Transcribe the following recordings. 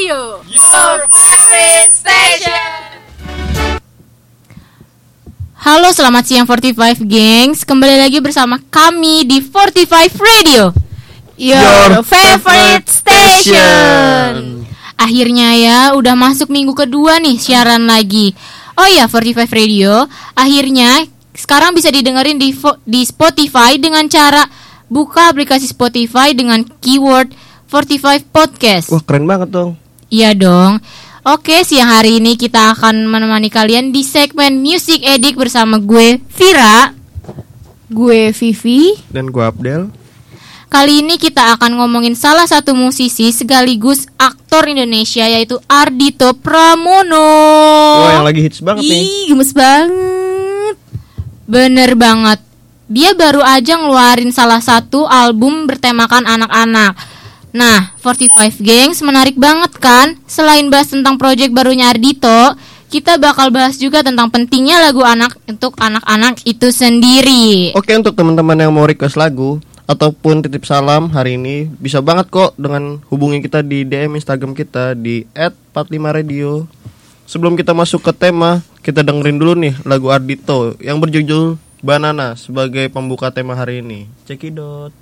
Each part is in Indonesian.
Radio, your favorite station. Halo, selamat siang 45 gengs. Kembali lagi bersama kami di 45 Radio, your, Your favorite favorite station. Akhirnya ya, udah masuk minggu kedua nih siaran lagi. Oh ya, 45 Radio, akhirnya sekarang bisa didengerin di di Spotify dengan cara buka aplikasi Spotify dengan keyword 45 podcast. Wah keren banget dong. Iya dong. Oke, siang hari ini kita akan menemani kalian di segmen Music Edik bersama gue Vira. Gue Vivi. Dan gua Abdel. Kali ini kita akan ngomongin salah satu musisi sekaligus aktor Indonesia yaitu Ardito Pramono. Wah yang lagi hits banget nih. Ih, gemes banget. Bener banget. Dia baru aja ngeluarin salah satu album bertemakan anak-anak. Nah, 45 Gangs menarik banget kan? Selain bahas tentang project barunya Ardito, kita bakal bahas juga tentang pentingnya lagu anak untuk anak-anak itu sendiri. Oke untuk teman-teman yang mau request lagu ataupun titip salam hari ini bisa banget kok dengan hubungi kita di DM Instagram kita di @45radio. Sebelum kita masuk ke tema, kita dengerin dulu nih lagu Ardito yang berjudul Banana sebagai pembuka tema hari ini. Cekidot.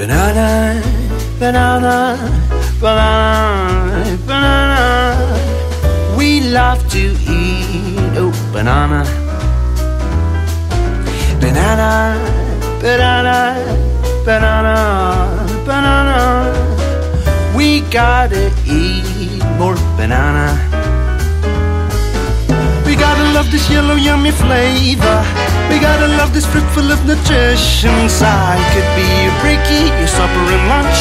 Banana, banana, banana, banana. We love to eat oh banana. Banana, banana, banana, banana. We gotta eat more banana. This yellow yummy flavor. We gotta love this fruit full of nutrition. I could be your breaky, your supper and lunch.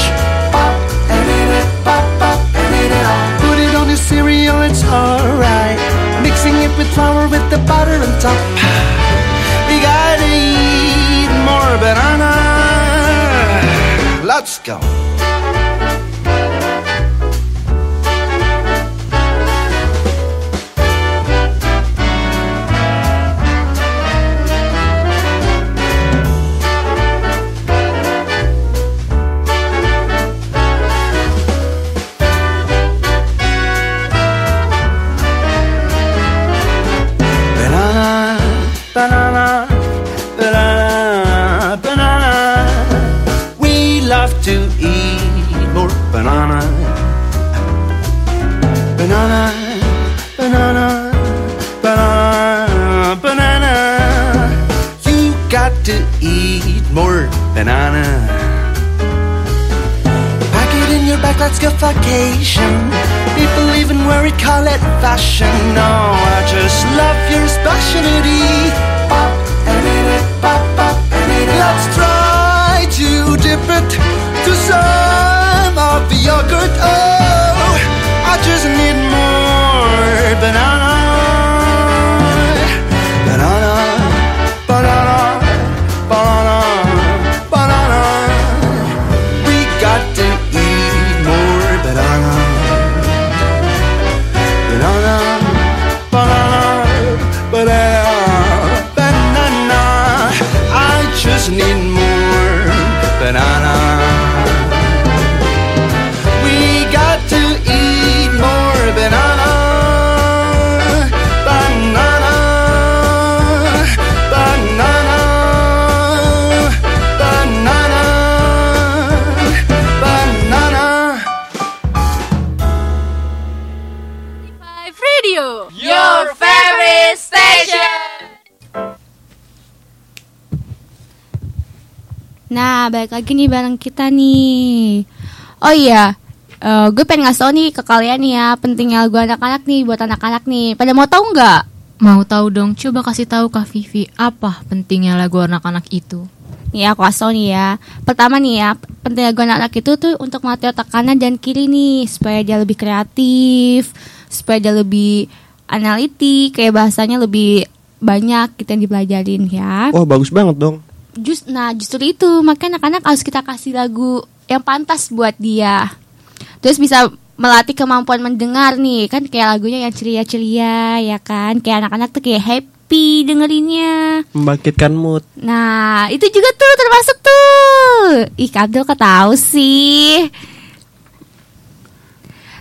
Pop and eat it, pop, pop and eat it all. Put it on your cereal, it's alright. Mixing it with flour with the butter on top. We gotta eat more banana. Let's go. Scuffication People even worry, call it fashion No, I just Lagi nih bareng kita nih. Oh iya, eh, gue pengen ngasih tau nih ke kalian nih ya pentingnya lagu anak-anak nih buat anak-anak nih. Pada mau tahu nggak? Mau tahu dong, coba kasih tahu Kak Vivi apa pentingnya lagu anak-anak itu. Nih aku kasih tau nih ya. Pertama nih ya, penting lagu anak-anak itu tuh untuk melatih otak kanan dan kiri nih supaya dia lebih kreatif, supaya dia lebih analitik, kayak bahasanya lebih banyak kita yang dipelajarin ya. Oh bagus banget dong. Just, nah justru itu makanya anak-anak harus kita kasih lagu yang pantas buat dia. Terus bisa melatih kemampuan mendengar nih kan kayak lagunya yang ceria-ceria ya kan kayak anak-anak tuh kayak happy dengerinnya. Membangkitkan mood. Nah itu juga tuh termasuk tuh. Ih Abdul kok tahu sih.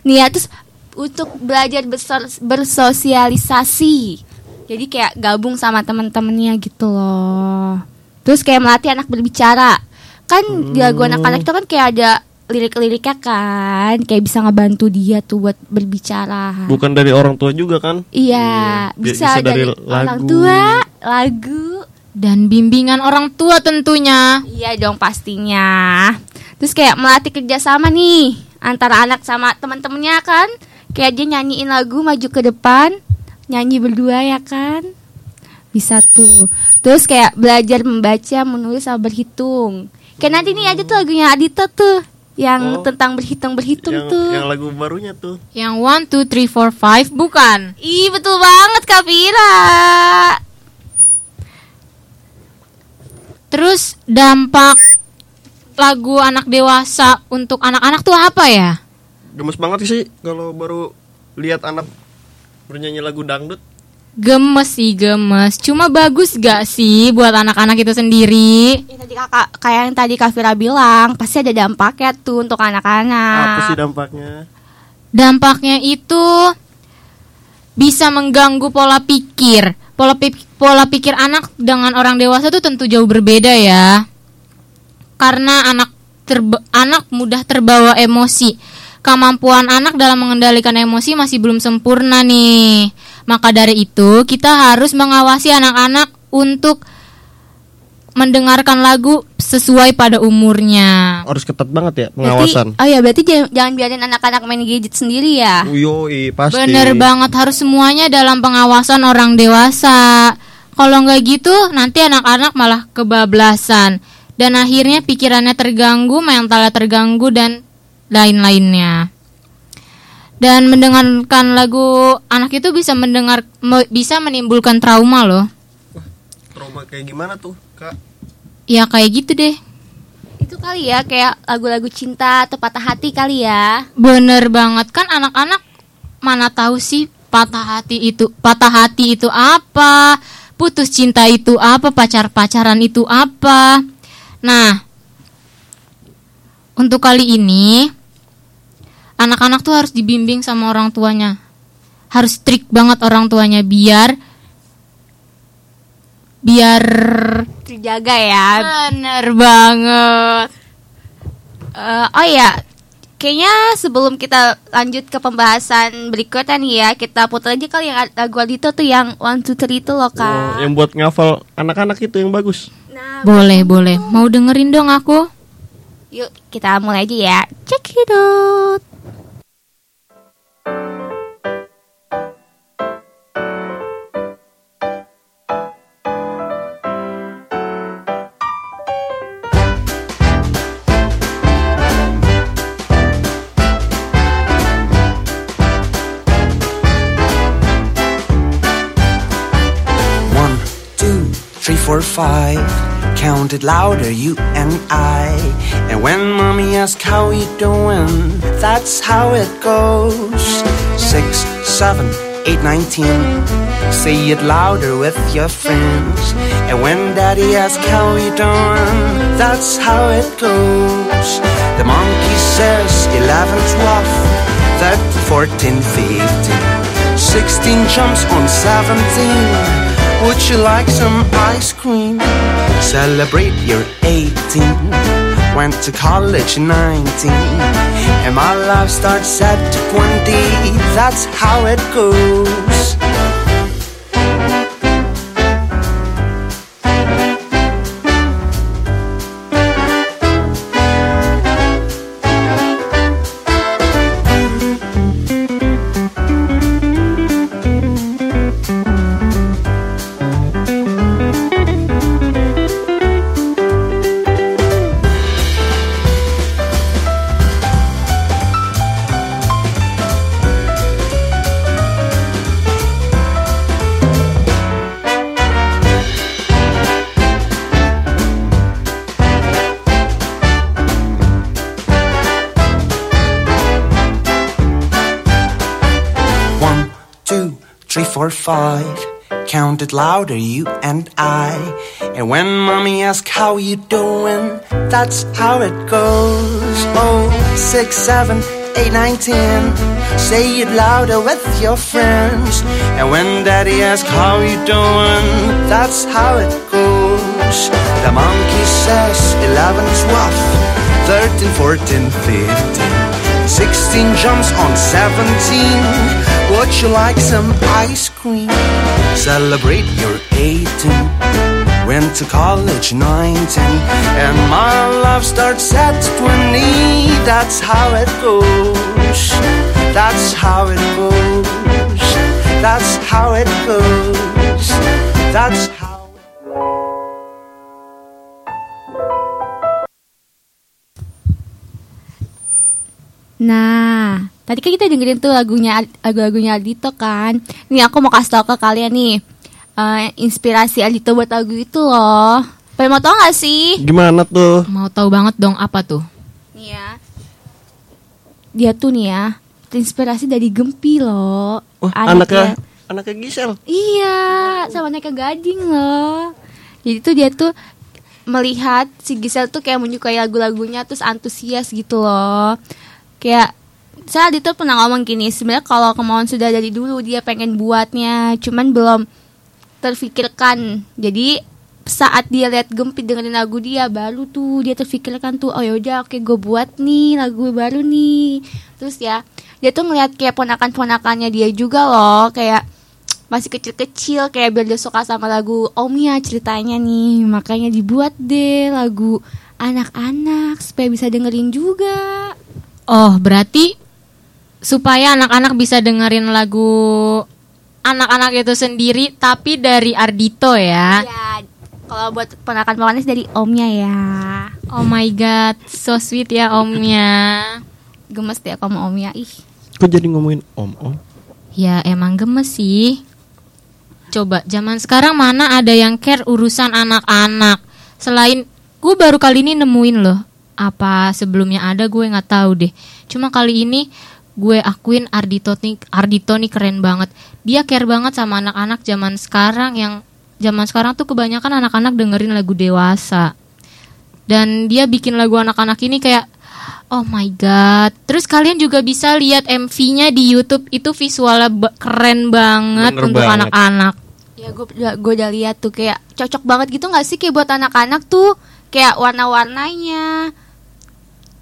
Nih ya terus untuk belajar bersosialisasi. Jadi kayak gabung sama teman-temannya gitu loh. Terus kayak melatih anak berbicara. Kan di lagu anak-anak itu kan kayak ada lirik-liriknya kan, kayak bisa ngebantu dia tuh buat berbicara. Bukan dari orang tua juga kan? Iya, Iya, bisa, bisa dari dari, orang lagu. tua, lagu. Dan bimbingan orang tua tentunya. Iya dong pastinya. Terus kayak melatih kerjasama nih antara anak sama teman-temannya kan. Kayak dia nyanyiin lagu maju ke depan, nyanyi berdua ya kan. Bisa tuh. Terus kayak belajar membaca, menulis sama berhitung. Kayak nanti nih ada tuh lagunya Adita tuh yang Oh. tentang berhitung-berhitung Yang, tuh. yang lagu barunya tuh. Yang 1, 2, 3, 4, 5 bukan. Ih betul banget Kak Vira. Terus dampak lagu anak dewasa untuk anak-anak tuh apa ya? Gemes banget sih kalau baru lihat anak bernyanyi lagu dangdut. Gemes sih gemes. Cuma bagus gak sih buat anak-anak itu sendiri? Ya, tadi kakak kayak yang tadi Kak Vira bilang pasti ada dampaknya tuh untuk anak-anak. Apa sih dampaknya? Dampaknya itu bisa mengganggu pola pikir. Pola pi- pola pikir anak dengan orang dewasa tuh tentu jauh berbeda ya. Karena anak terba- anak mudah terbawa emosi. Kemampuan anak dalam mengendalikan emosi masih belum sempurna nih. Maka dari itu, kita harus mengawasi anak-anak untuk mendengarkan lagu sesuai pada umurnya. Harus ketat banget ya Berarti- pengawasan. oh ya berarti jangan, jangan biarin anak-anak main gadget sendiri ya. Yoi, pasti. Bener banget harus semuanya dalam pengawasan orang dewasa. Kalau nggak gitu nanti anak-anak malah kebablasan dan akhirnya pikirannya terganggu, mentalnya terganggu dan lain-lainnya. Dan mendengarkan lagu anak itu bisa mendengar me- bisa menimbulkan trauma loh. Trauma kayak gimana tuh, Kak? Ya kayak gitu deh. Itu kali ya kayak lagu-lagu cinta atau patah hati kali ya. Bener banget kan anak-anak mana tahu sih patah hati itu patah hati itu apa, putus cinta itu apa, pacar-pacaran itu apa. Nah, untuk kali ini anak-anak tuh harus dibimbing sama orang tuanya. Harus strict banget orang tuanya biar biar Terjaga ya. bener banget. Eh, oh ya, kayaknya sebelum kita lanjut ke pembahasan berikutnya nih ya, kita putar aja kali yang lagu Adito tuh yang One Two Three itu loh Oh, kak. yang buat ngafal anak-anak itu yang bagus. Nah, Boleh, boleh. Mau dengerin dong aku? yuk kita mulai aja ya. Check it out. Five. Count it louder, you and I. And when mommy asks how you doing, that's how it goes. Six, seven, eight, nineteen. Say it louder with your friends. And when daddy asks how you doing, that's how it goes. The monkey says eleven, twelve, thirteen, fourteen, fifteen. 16 jumps on 17. Would you like some ice cream? Celebrate your 18. Went to college 19. And my life starts at 20. That's how it goes. Four, five. Count it louder, you and I. And when mommy asks how you doing, that's how it goes. Oh, six, seven, eight, nine, ten. Say it louder with your friends. And when daddy asks how you doing, that's how it goes. The monkey says eleven, twelve, thirteen, fourteen, fifteen. 16 jumps on 17. Would you like some ice cream? Celebrate your 18. Went to college 19. And my love starts at 20. That's how it goes. That's how it goes. That's how it goes. That's how Nah, tadi kan kita dengerin tuh lagunya lagu-lagunya Aldito kan. Nih aku mau kasih tau ke kalian nih eh, inspirasi Aldito buat lagu itu loh. Pengen mau tau gak sih? Gimana tuh? Mau tahu banget dong apa tuh? Nih ya. Dia tuh nih ya terinspirasi dari Gempi loh. Wah, anaknya anaknya Gisel. Iya, sama Neka Gading loh. Jadi tuh dia tuh melihat si Gisel tuh kayak menyukai lagu-lagunya terus antusias gitu loh. Kayak saya itu pernah ngomong gini, sebenarnya kalau kemauan sudah dari dulu dia pengen buatnya, cuman belum terfikirkan. Jadi saat dia lihat Gempi dengerin lagu dia baru tuh dia terfikirkan tuh oh yaudah oke gue buat nih lagu baru nih. Terus ya dia tuh ngeliat kayak ponakan-ponakannya dia juga loh kayak masih kecil-kecil kayak biar dia suka sama lagu Omnya ceritanya nih. Makanya dibuat deh lagu anak-anak supaya bisa dengerin juga. Oh, berarti supaya anak-anak bisa dengerin lagu anak-anak itu sendiri tapi dari Ardito ya. ya kalau buat ponakan-ponakan dari Omnya ya Oh my god, so sweet ya omnya. gemes deh aku sama Omnya ih Kok jadi ngomongin om-om? Ya emang gemes sih. Coba zaman sekarang mana ada yang care urusan anak-anak. Selain gue baru kali ini nemuin loh. Apa sebelumnya ada gue nggak tahu deh. Cuma kali ini gue akuin Ardito nih, Ardito nih keren banget. Dia care banget sama anak-anak zaman sekarang yang zaman sekarang tuh kebanyakan anak-anak dengerin lagu dewasa. Dan dia bikin lagu anak-anak ini kayak Oh my god. Terus kalian juga bisa lihat MV-nya di YouTube itu visualnya ba- keren banget Bener untuk anak-anak. Ya gue gue udah lihat tuh kayak cocok banget gitu nggak sih kayak buat anak-anak tuh kayak warna-warnanya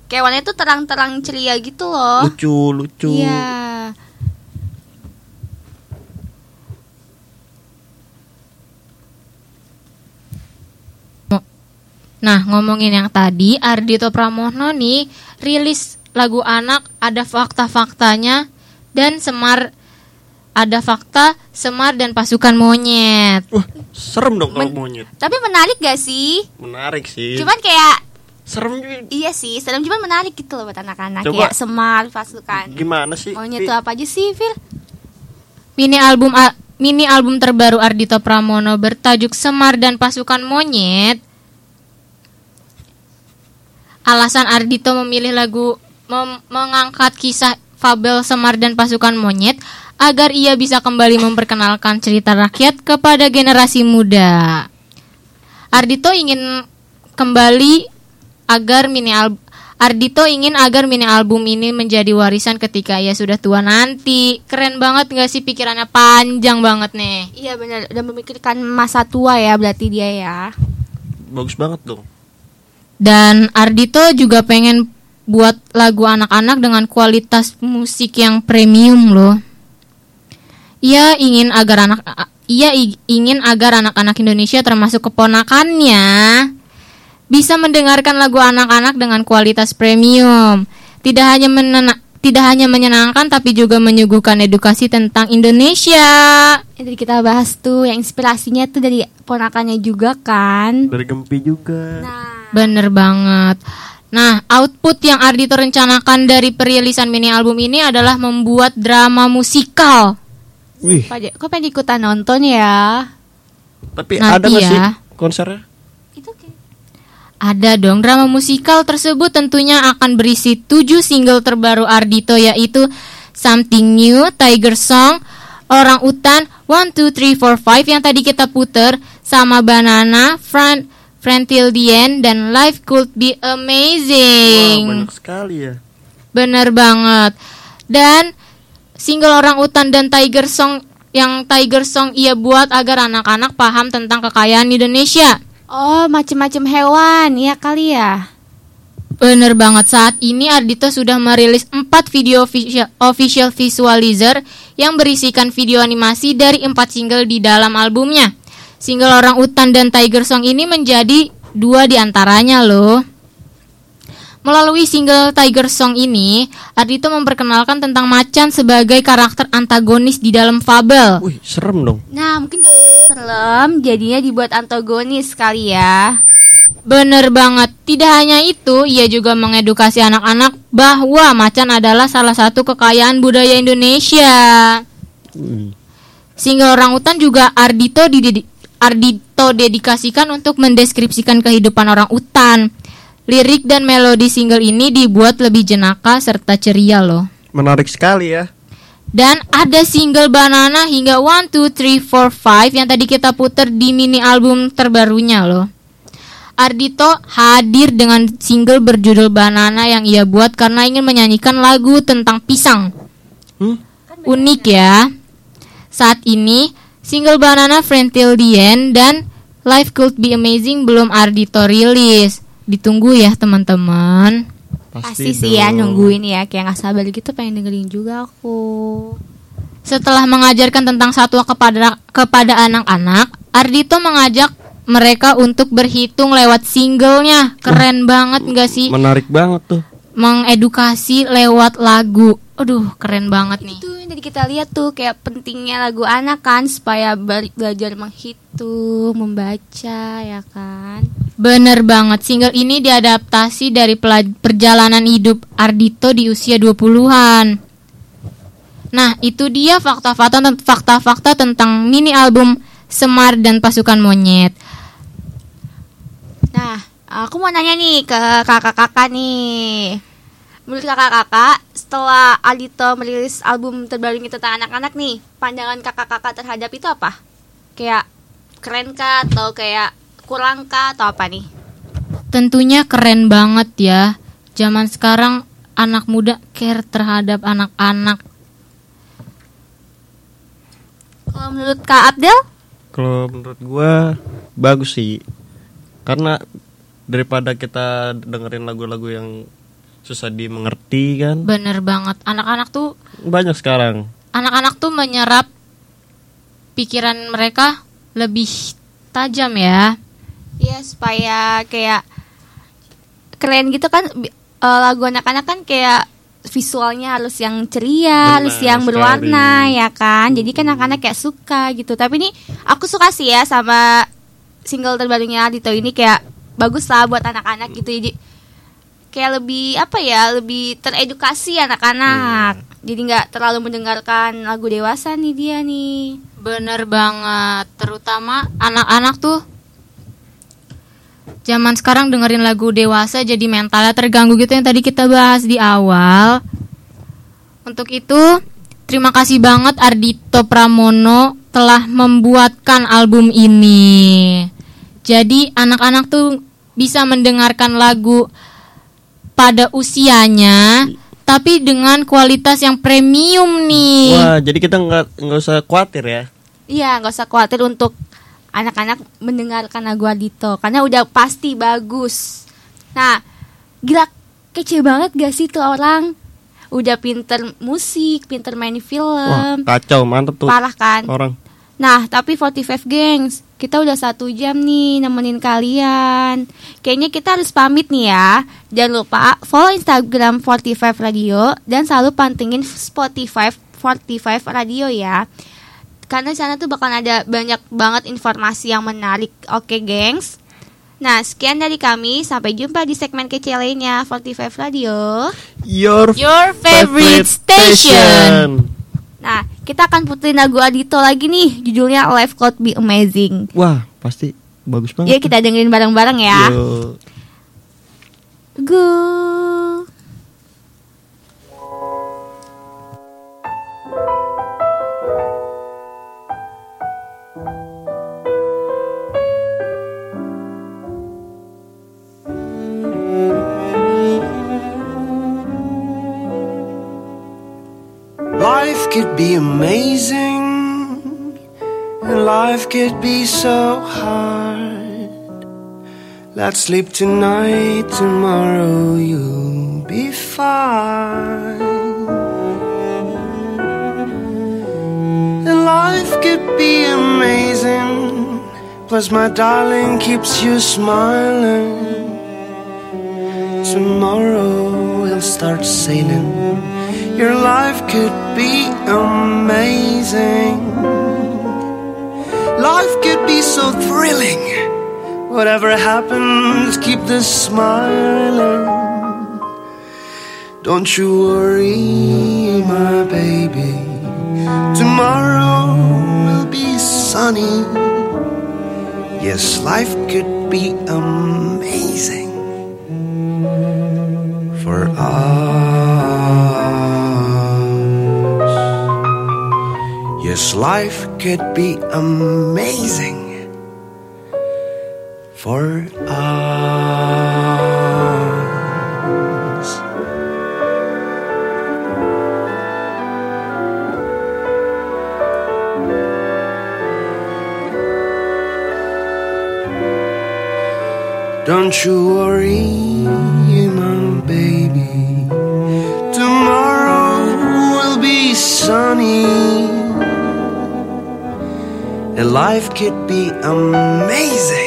kayak warnanya tuh terang-terang ceria gitu loh. Lucu, lucu. Iya. Nah, ngomongin yang tadi, Ardito Pramono nih rilis lagu anak ada fakta-faktanya dan Semar ada fakta Semar dan pasukan monyet. Wah, serem dong kalau monyet. Tapi menarik gak sih? Menarik sih. Cuman kayak serem juga. iya sih, serem cuman menarik gitu loh buat anak-anak Coba. kayak semar pasukan. Gimana sih? Maunya tuh apa aja sih, Phil? Mini album a- mini album terbaru Ardito Pramono bertajuk Semar dan Pasukan Monyet. Alasan Ardito memilih lagu mem- mengangkat kisah fabel Semar dan Pasukan Monyet agar ia bisa kembali memperkenalkan cerita rakyat kepada generasi muda. Ardito ingin kembali agar mini album Ardito ingin agar mini album ini menjadi warisan ketika ia sudah tua nanti. Keren banget gak sih pikirannya panjang banget nih. Iya benar, udah memikirkan masa tua ya berarti dia ya. Bagus banget dong. Dan Ardito juga pengen buat lagu anak-anak dengan kualitas musik yang premium loh. Ia ingin agar anak ia ingin agar anak-anak Indonesia termasuk keponakannya bisa mendengarkan lagu anak-anak dengan kualitas premium. Tidak hanya menena- tidak hanya menyenangkan tapi juga menyuguhkan edukasi tentang Indonesia. Tadi kita bahas tuh yang inspirasinya tuh dari ponakannya juga kan. Dari Gempi juga. Nah, Bener banget. Nah, output yang Ardito rencanakan dari perilisan mini album ini adalah membuat drama musikal. Wih, Pak, kok pengen ikutan nonton ya? tapi Nanti ada nggak ya. sih konsernya? Ada dong drama musikal tersebut tentunya akan berisi 7 single terbaru Ardito yaitu Something New, Tiger Song, Orang Utan 1 2 3 4 5 yang tadi kita puter sama Banana, Front Friend Till the End dan Life Could Be Amazing. banyak sekali ya. Bener banget. Dan single Orang Utan dan Tiger Song yang Tiger Song ia buat agar anak-anak paham tentang kekayaan Indonesia. Oh, macem-macem hewan, ya kali ya. Bener banget saat ini Ardito sudah merilis 4 video official, official visualizer yang berisikan video animasi dari 4 single di dalam albumnya. Single Orang Utan dan Tiger Song ini menjadi dua di antaranya loh. Melalui single Tiger Song ini, Ardito memperkenalkan tentang Macan sebagai karakter antagonis di dalam fabel. Wih, serem dong. Nah, mungkin serem jadinya dibuat antagonis kali ya. Bener banget, tidak hanya itu, ia juga mengedukasi anak-anak bahwa macan adalah salah satu kekayaan budaya Indonesia. Wih. Single orangutan juga Ardito didedi- Ardito dedikasikan untuk mendeskripsikan kehidupan orang utan. Lirik dan melodi single ini dibuat lebih jenaka serta ceria loh. Menarik sekali ya. Dan ada single Banana hingga 1, 2, 3, 4, 5 yang tadi kita puter di mini album terbarunya loh. Ardito hadir dengan single berjudul Banana yang ia buat karena ingin menyanyikan lagu tentang pisang. Hmm? Unik ya. Saat ini, single Banana Friend Till the End dan Life Could Be Amazing belum Ardito rilis. Ditunggu ya teman-teman. Pasti sih ya nungguin ya, kayak nggak sabar gitu pengen dengerin juga aku. Setelah mengajarkan tentang satwa kepada kepada anak-anak, Ardito mengajak mereka untuk berhitung lewat singlenya. Keren banget nggak sih? Menarik banget tuh. Mengedukasi lewat lagu. Aduh, keren banget nih. Itu yang tadi kita lihat tuh kayak pentingnya lagu anak kan supaya belajar menghitung, membaca ya kan. Bener banget, single ini diadaptasi dari perjalanan hidup Ardito di usia 20-an. Nah, itu dia fakta-fakta fakta-fakta tentang mini album Semar dan Pasukan Monyet. Nah, aku mau nanya nih ke kakak-kakak nih. Menurut kakak-kakak, setelah Alito merilis album terbaru ini tentang anak-anak nih, pandangan kakak-kakak terhadap itu apa? Kayak keren kah atau kayak kurang kah atau apa nih? Tentunya keren banget ya. Zaman sekarang anak muda care terhadap anak-anak. Kalau menurut Kak Abdel? Kalau menurut gua bagus sih. Karena daripada kita dengerin lagu-lagu yang susah dimengerti kan. Bener banget. Anak-anak tuh Banyak sekarang. anak-anak tuh menyerap pikiran mereka lebih tajam ya. Iya supaya kayak keren gitu kan bi- eh, lagu anak-anak kan kayak visualnya harus yang ceria, Benar harus yang sekali. berwarna ya kan. Jadi kan anak-anak kayak suka gitu. Tapi ini aku suka sih ya sama single terbarunya Dito ini kayak bagus lah buat anak-anak gitu. Jadi kayak lebih apa ya, lebih teredukasi anak-anak. Jadi nggak terlalu mendengarkan lagu dewasa nih dia nih. Bener banget. Terutama anak-anak tuh zaman sekarang dengerin lagu dewasa jadi mentalnya terganggu gitu yang tadi kita bahas di awal. Untuk itu, terima kasih banget Ardito Pramono telah membuatkan album ini. Jadi anak-anak tuh bisa mendengarkan lagu pada usianya tapi dengan kualitas yang premium nih. Wah, jadi kita nggak nggak usah khawatir ya. Iya, nggak usah khawatir untuk anak-anak mendengarkan lagu Adito karena udah pasti bagus. Nah, gila kece banget gak sih tuh orang? Udah pinter musik, pinter main Wah, film, kacau, mantep tuh parah kan? orang. Nah, tapi 45 gengs, kita udah satu jam nih nemenin kalian. Kayaknya kita harus pamit nih ya. Jangan lupa follow Instagram 45 Radio dan selalu pantengin Spotify 45 Radio ya. Karena di sana tuh bakal ada banyak banget informasi yang menarik. Oke, gengs. Nah, sekian dari kami. Sampai jumpa di segmen kecil lainnya 45 Radio. Your, Your favorite station. Nah, kita akan puterin lagu Adito lagi nih. Judulnya Life Could Be Amazing. Wah, pasti bagus banget. Yuk kita dengerin bareng-bareng ya. Yuk. Go. Could be amazing, and life could be so hard. Let's sleep tonight, tomorrow you'll be fine. And life could be amazing, plus my darling keeps you smiling. Tomorrow we'll start sailing. Your life could amazing. Life could be so thrilling. Whatever happens, keep the smiling. Don't you worry, my baby. Tomorrow will be sunny. Yes, life could be amazing for us. Yes, life could be amazing for us. Don't you worry, my baby. Tomorrow will be sunny. Life could be amazing.